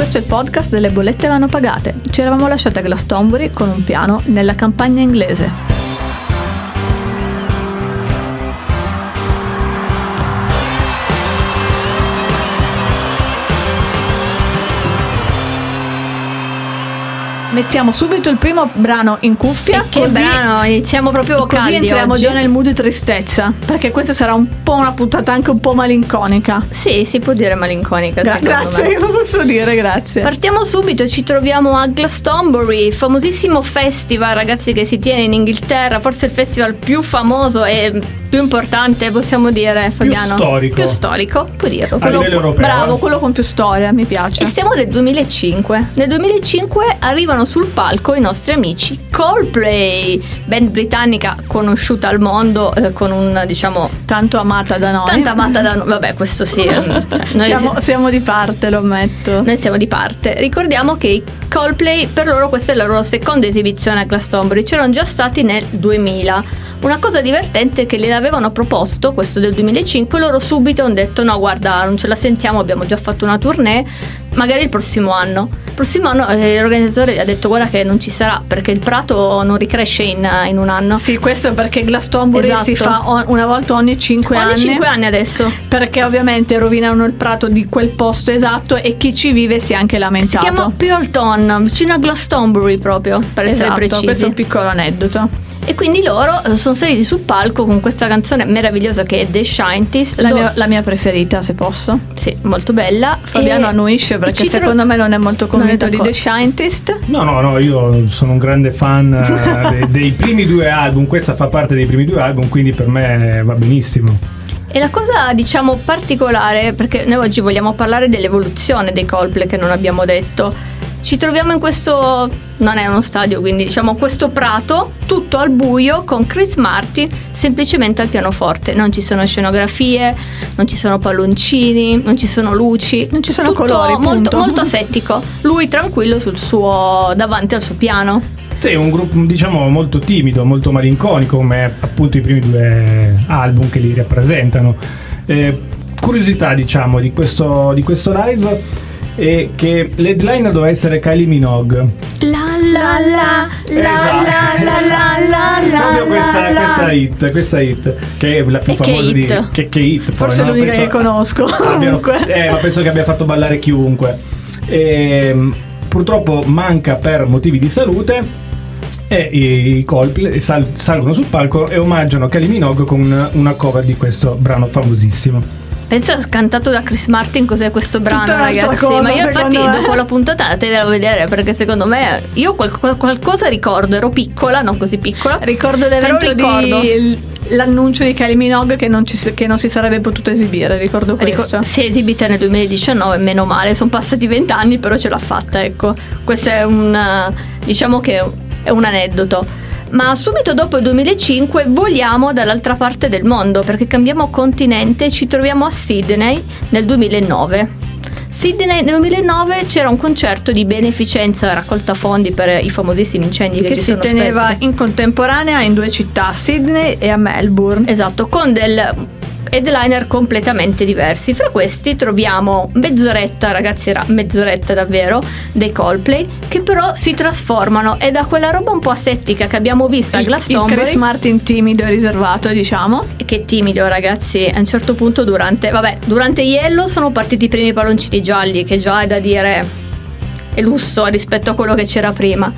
Questo è il podcast delle bollette vanno pagate. Ci eravamo lasciati a Glastonbury con un piano nella campagna inglese. Mettiamo subito il primo brano in cuffia. E che così, brano, iniziamo proprio così caldi entriamo oggi. già nel mood tristezza, perché questa sarà un po' una puntata anche un po' malinconica. Sì, si può dire malinconica, Gra- grazie, me. lo posso dire, grazie. Partiamo subito, ci troviamo a Glastonbury, famosissimo festival ragazzi che si tiene in Inghilterra, forse il festival più famoso e più importante possiamo dire Fabiano. storico. Più storico, puoi dirlo. A livello europeo. Bravo, quello con più storia, mi piace. E siamo nel 2005. Nel 2005 arrivano sul palco i nostri amici Coldplay, band britannica conosciuta al mondo eh, con un diciamo tanto amata da noi. tanta amata da noi. Vabbè, questo sì. ehm, cioè, noi siamo, siamo di parte, lo ammetto. noi siamo di parte. Ricordiamo che i Coldplay, per loro questa è la loro seconda esibizione a Glastonbury, c'erano già stati nel 2000. Una cosa divertente è che le avevano proposto, questo del 2005, loro subito hanno detto no guarda non ce la sentiamo, abbiamo già fatto una tournée, magari il prossimo anno. Il prossimo anno eh, l'organizzatore ha detto guarda che non ci sarà perché il prato non ricresce in, in un anno. Sì, questo perché Glastonbury Esatto. si fa o- una volta ogni 5 Ogni anni. 5 anni adesso. Perché ovviamente rovinano il prato di quel posto esatto e chi ci vive si è anche Si lamentato. chiama Pearlton, vicino a Glastonbury proprio, per essere esatto, precisi. questo è un piccolo aneddoto. E quindi loro eh, sono saliti sul palco con questa canzone meravigliosa che è The Scientist. La do- mia, la mia preferita, se posso. Sì, molto bella. Fabiano E annuisce perché ci tro- secondo me non è molto convinto di The. Scientist. No, no, no, io sono un grande fan eh, dei, dei primi due album, questa fa parte dei primi due album, quindi per me va benissimo. E la cosa, diciamo, particolare, perché noi oggi vogliamo parlare dell'evoluzione dei Coldplay che non abbiamo detto. Ci troviamo in questo, non è uno stadio, quindi diciamo questo prato, tutto al buio, con Chris Martin semplicemente al pianoforte. Non ci sono scenografie, non ci sono palloncini, non ci sono luci. Non ci sono tutto colori, Molto, molto asettico. Lui tranquillo sul suo, davanti al suo piano. Sì, un gruppo diciamo molto timido, molto malinconico, come appunto i primi due album che li rappresentano. Eh, curiosità, diciamo, di questo, di questo live è che l'headliner doveva essere Kylie Minogue. La la la la Esatto. la la la la la Proprio questa, la questa hit, questa hit, che è la più E che famosa di hit? che, che hit. poi, Forse no? l'unica Penso- che conosco. abbiano- Comunque. eh, ma penso che abbia fatto ballare chiunque. Ehm, purtroppo manca per motivi di salute. E i i Coldplay sal- salgono sul palco e omaggiano Kylie Minogue con una cover di questo brano famosissimo. Pensa cantato da Chris Martin cos'è questo brano, ragazzi. cosa, Ma io infatti me. dopo la puntata andatevela a vedere perché secondo me io qual- qualcosa ricordo, ero piccola, non così piccola. Ricordo l'evento ricordo. di l'annuncio di Kylie Minogue che non, ci si- che non si sarebbe potuto esibire, ricordo questo. Ricor- si è esibita nel 2019, meno male, sono passati vent'anni, però ce l'ha fatta, ecco. Questo è un diciamo che è un aneddoto. Ma subito dopo il 2005 voliamo dall'altra parte del mondo perché cambiamo continente e ci troviamo a Sydney nel 2009. Sydney nel 2009 c'era un concerto di beneficenza raccolta fondi per i famosissimi incendi che, che ci si sono teneva spesso. in contemporanea in due città, Sydney e a Melbourne. Esatto, con del headliner completamente diversi. Fra questi troviamo mezz'oretta, ragazzi, era mezz'oretta davvero, dei Coldplay, che però si trasformano e da quella roba un po' asettica che abbiamo visto a il, il Glastonbury. Chris Martin timido e riservato, diciamo. che timido ragazzi, a un certo punto durante, vabbè, durante Yellow sono partiti i primi palloncini gialli, che già è da dire è lusso rispetto a quello che c'era prima.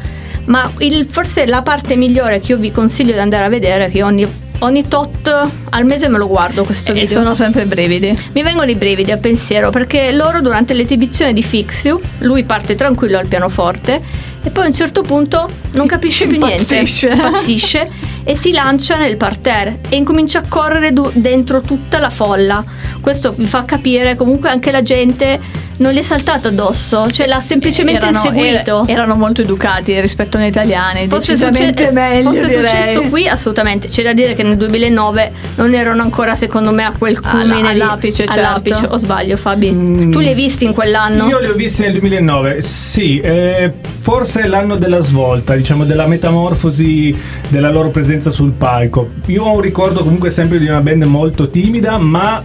Ma il- forse la parte migliore che io vi consiglio di andare a vedere, che ogni, ogni tot al mese me lo guardo questo E video. sono sempre brividi. Mi vengono i brividi al pensiero perché loro durante l'esibizione di Fix You, lui parte tranquillo al pianoforte e poi a un certo punto non capisce più niente, Impazzisce. impazzisce e si lancia nel parterre e incomincia a correre du- dentro tutta la folla. Questo vi fa capire comunque anche la gente non gli è saltata addosso, cioè l'ha semplicemente erano, inseguito. er- erano molto educati rispetto agli italiani, Fosse, decisamente succe- meglio fosse direi. successo qui, assolutamente. C'è da dire che nel 2009 non erano ancora, secondo me, a quel culmine lì. all'apice, certo. All'apice, o sbaglio, Fabi? Mm. Tu li hai visti in quell'anno? Io li ho visti nel 2009, sì, eh, forse è l'anno della svolta, diciamo della metamorfosi della loro presenza sul palco. Io ho un ricordo comunque sempre di una band molto timida, ma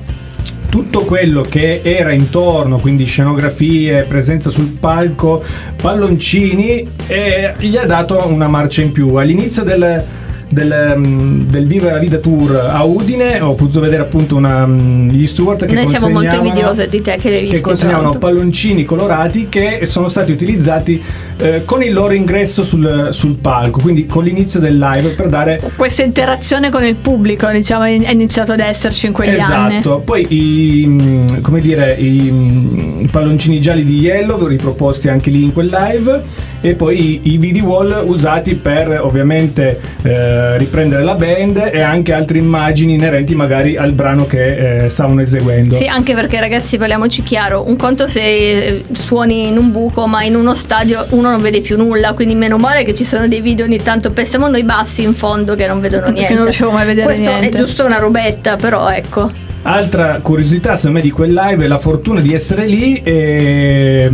tutto quello che era intorno, quindi scenografie, presenza sul palco, palloncini, gli ha dato una marcia in più. All'inizio del del, mm, del Viva la Vita Tour a Udine. Ho potuto vedere appunto una, mm, gli steward che Noi siamo molto invidiose di te che le visti che consegnavano palloncini colorati che sono stati utilizzati eh, con il loro ingresso sul, sul, palco quindi con l'inizio del live per dare questa interazione con il pubblico diciamo è iniziato ad esserci in quegli esatto. anni. Esatto poi i, mm, come dire i, i palloncini gialli di Yellow riproposti anche lì in quel live e poi i, i video wall usati per ovviamente eh, riprendere la band e anche altre immagini inerenti magari al brano che eh, stavano eseguendo. Sì, anche perché ragazzi parliamoci chiaro, un conto se eh, suoni in un buco ma in uno stadio uno non vede più nulla, quindi meno male che ci sono dei video ogni tanto, pensiamo noi bassi in fondo che non vedono niente. Che non riusciamo mai a vedere Questo niente. è giusto una robetta, però ecco. Altra curiosità secondo me di quel live è la fortuna di essere lì e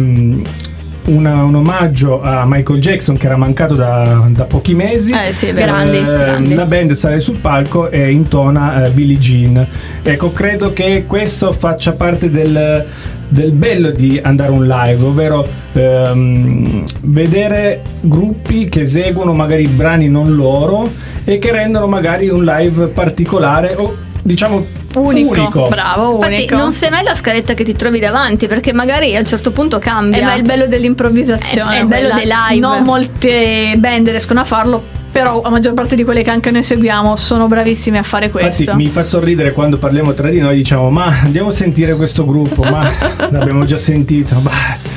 una, un omaggio a Michael Jackson che era mancato da, da pochi mesi. Eh sì, grandi, eh, grandi. La band sale sul palco e intona eh, Billie Jean. Ecco, credo che questo faccia parte del, del bello di andare un live, ovvero ehm, vedere gruppi che eseguono magari brani non loro e che rendono magari un live particolare o diciamo unico. unico. Bravo, Infatti, unico. non sei mai la scaletta che ti trovi davanti, perché magari a un certo punto cambia. Eh, ma è il bello dell'improvvisazione. È, è il bello dei live. Non molte band riescono a farlo. Però la maggior parte di quelle che anche noi seguiamo sono bravissimi a fare questo. Infatti mi fa sorridere quando parliamo tra di noi, diciamo ma andiamo a sentire questo gruppo, ma l'abbiamo già sentito. Bah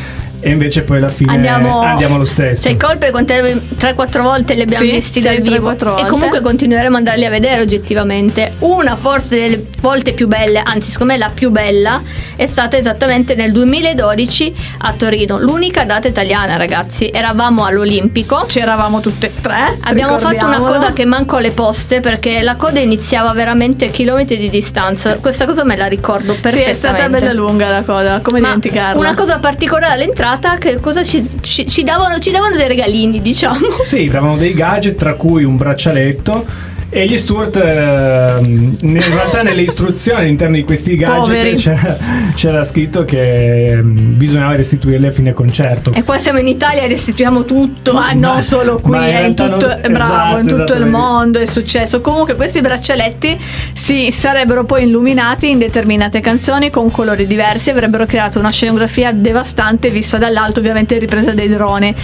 e invece poi alla fine andiamo, andiamo lo stesso. C'è colpe quante 3-4 volte li abbiamo sì, visti dal vivo e comunque continueremo ad andarli a vedere oggettivamente. Una forse delle volte più belle, anzi secondo me la più bella, è stata esattamente nel 2012 a Torino, l'unica data italiana ragazzi. Eravamo all'Olimpico. C'eravamo tutte e tre. Abbiamo fatto una coda che manco alle poste perché la coda iniziava veramente a chilometri di distanza. Questa cosa me la ricordo perfettamente. Sì, è stata bella lunga la coda, come Ma dimenticarla. Una cosa particolare all'entrata puntata che cosa ci, ci, ci, davano, ci davano dei regalini, diciamo. Sì, davano dei gadget, tra cui un braccialetto e gli Stewart, eh, in realtà, nelle istruzioni all'interno di questi gadget c'era, c'era, scritto che mm, bisognava restituirli a fine concerto. E qua siamo in Italia e restituiamo tutto, ma, ma non solo qui, è in tutto, non, bravo, esatto, in tutto il mondo è successo. Comunque, questi braccialetti si sarebbero poi illuminati in determinate canzoni con colori diversi, avrebbero creato una scenografia devastante vista dall'alto, ovviamente ripresa dai droni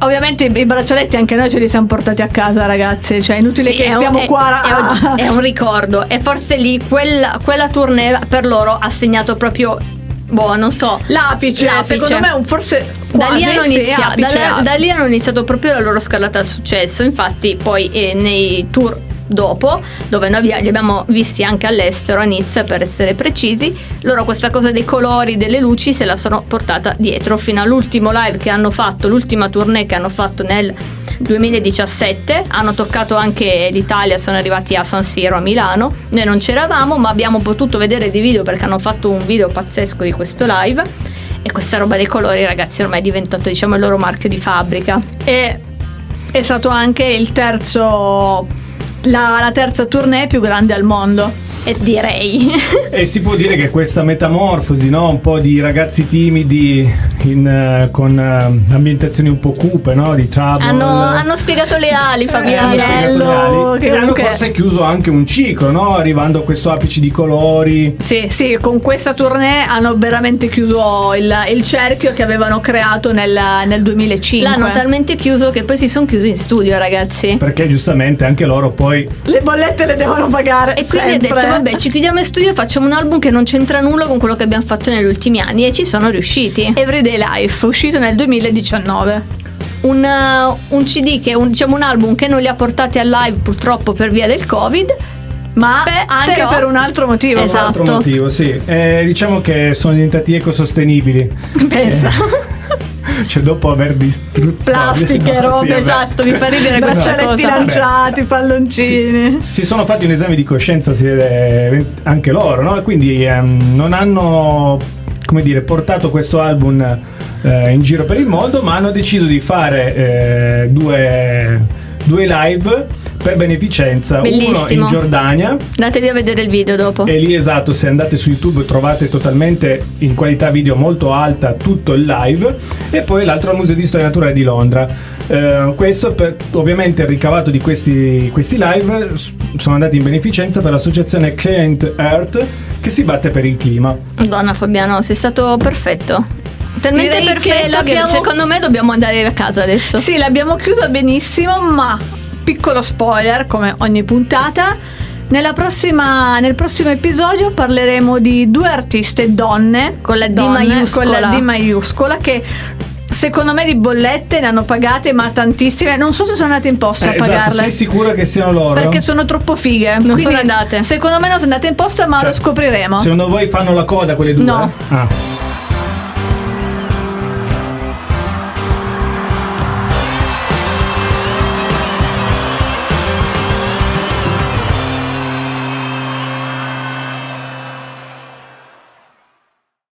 Ovviamente i braccialetti anche noi ce li siamo portati a casa, ragazzi. Cioè, è inutile sì, che è stiamo un, qua. È, un, è un ricordo. E forse lì quella, quella tournée per loro ha segnato proprio boh, non so, l'apice, l'apice. secondo me un forse da lì, hanno iniziato, da, da lì hanno iniziato proprio la loro scalata al successo. Infatti, poi eh, nei tour dopo, dove noi li abbiamo visti anche all'estero, a Nizza per essere precisi, loro questa cosa dei colori, delle luci se la sono portata dietro. Fino all'ultimo live che hanno fatto, l'ultima tournée che hanno fatto nel 2017, hanno toccato anche l'Italia, sono arrivati a San Siro a Milano, noi non c'eravamo ma abbiamo potuto vedere dei video perché hanno fatto un video pazzesco di questo live. E questa roba dei colori ragazzi ormai è diventato diciamo il loro marchio di fabbrica. E è stato anche il terzo la, la terza tournée più grande al mondo. E direi. e si può dire che questa metamorfosi, no? un po' di ragazzi timidi in, uh, con uh, ambientazioni un po' cupe, no? di trouble. Hanno, hanno spiegato le ali, Fabiano. Eh, hanno le ali. Che e hanno forse chiuso anche un ciclo, no? arrivando a questo apice di colori. Sì, sì, con questa tournée hanno veramente chiuso il, il cerchio che avevano creato nel, nel 2005. L'hanno talmente chiuso che poi si sono chiusi in studio, ragazzi. Perché giustamente anche loro poi... Le bollette le devono pagare. E quindi ha detto vabbè ci chiudiamo in studio e facciamo un album che non c'entra nulla con quello che abbiamo fatto negli ultimi anni e ci sono riusciti. Everyday Life, uscito nel 2019. Un, uh, un CD che è un, diciamo un album che non li ha portati al live purtroppo per via del covid ma Beh, anche però, per un altro motivo. Esatto. Un altro motivo, sì. Eh, diciamo che sono diventati ecosostenibili. Pensa. Eh cioè dopo aver distrutto plastiche, no, robe, sì, esatto, mi fa ridere braccialetti lanciati, palloncini. Si, si, sono fatti un esame di coscienza anche loro, no? Quindi ehm, non hanno come dire, portato questo album eh, in giro per il mondo, ma hanno deciso di fare eh, due, due live per beneficenza, uno Bellissimo. in Giordania Andatevi a vedere il video dopo. e lì esatto, se andate su YouTube trovate totalmente in qualità video molto alta tutto il live e poi l'altro al Museo di Storia Naturale di Londra. Eh, questo per, ovviamente il ricavato di questi, questi live sono andati in beneficenza per l'associazione Client Earth che si batte per il clima. Madonna Fabiano, sei stato perfetto. Talmente Direi che perfetto che, l'abbiamo- secondo me dobbiamo andare a casa adesso. Sì, l'abbiamo chiusa benissimo, ma piccolo spoiler, come ogni puntata. Nella prossima- nel prossimo episodio parleremo di due artiste donne Con la D donne, maiuscola. con la D maiuscola che secondo me di bollette ne hanno pagate ma tantissime non so se sono andate in posto Eh, a esatto, pagarle sei sicura che siano loro? perché sono troppo fighe Non Quindi, sono andate. secondo me non sono andate in posto ma Cioè, lo scopriremo Secondo voi fanno la coda quelle due? No. Ah.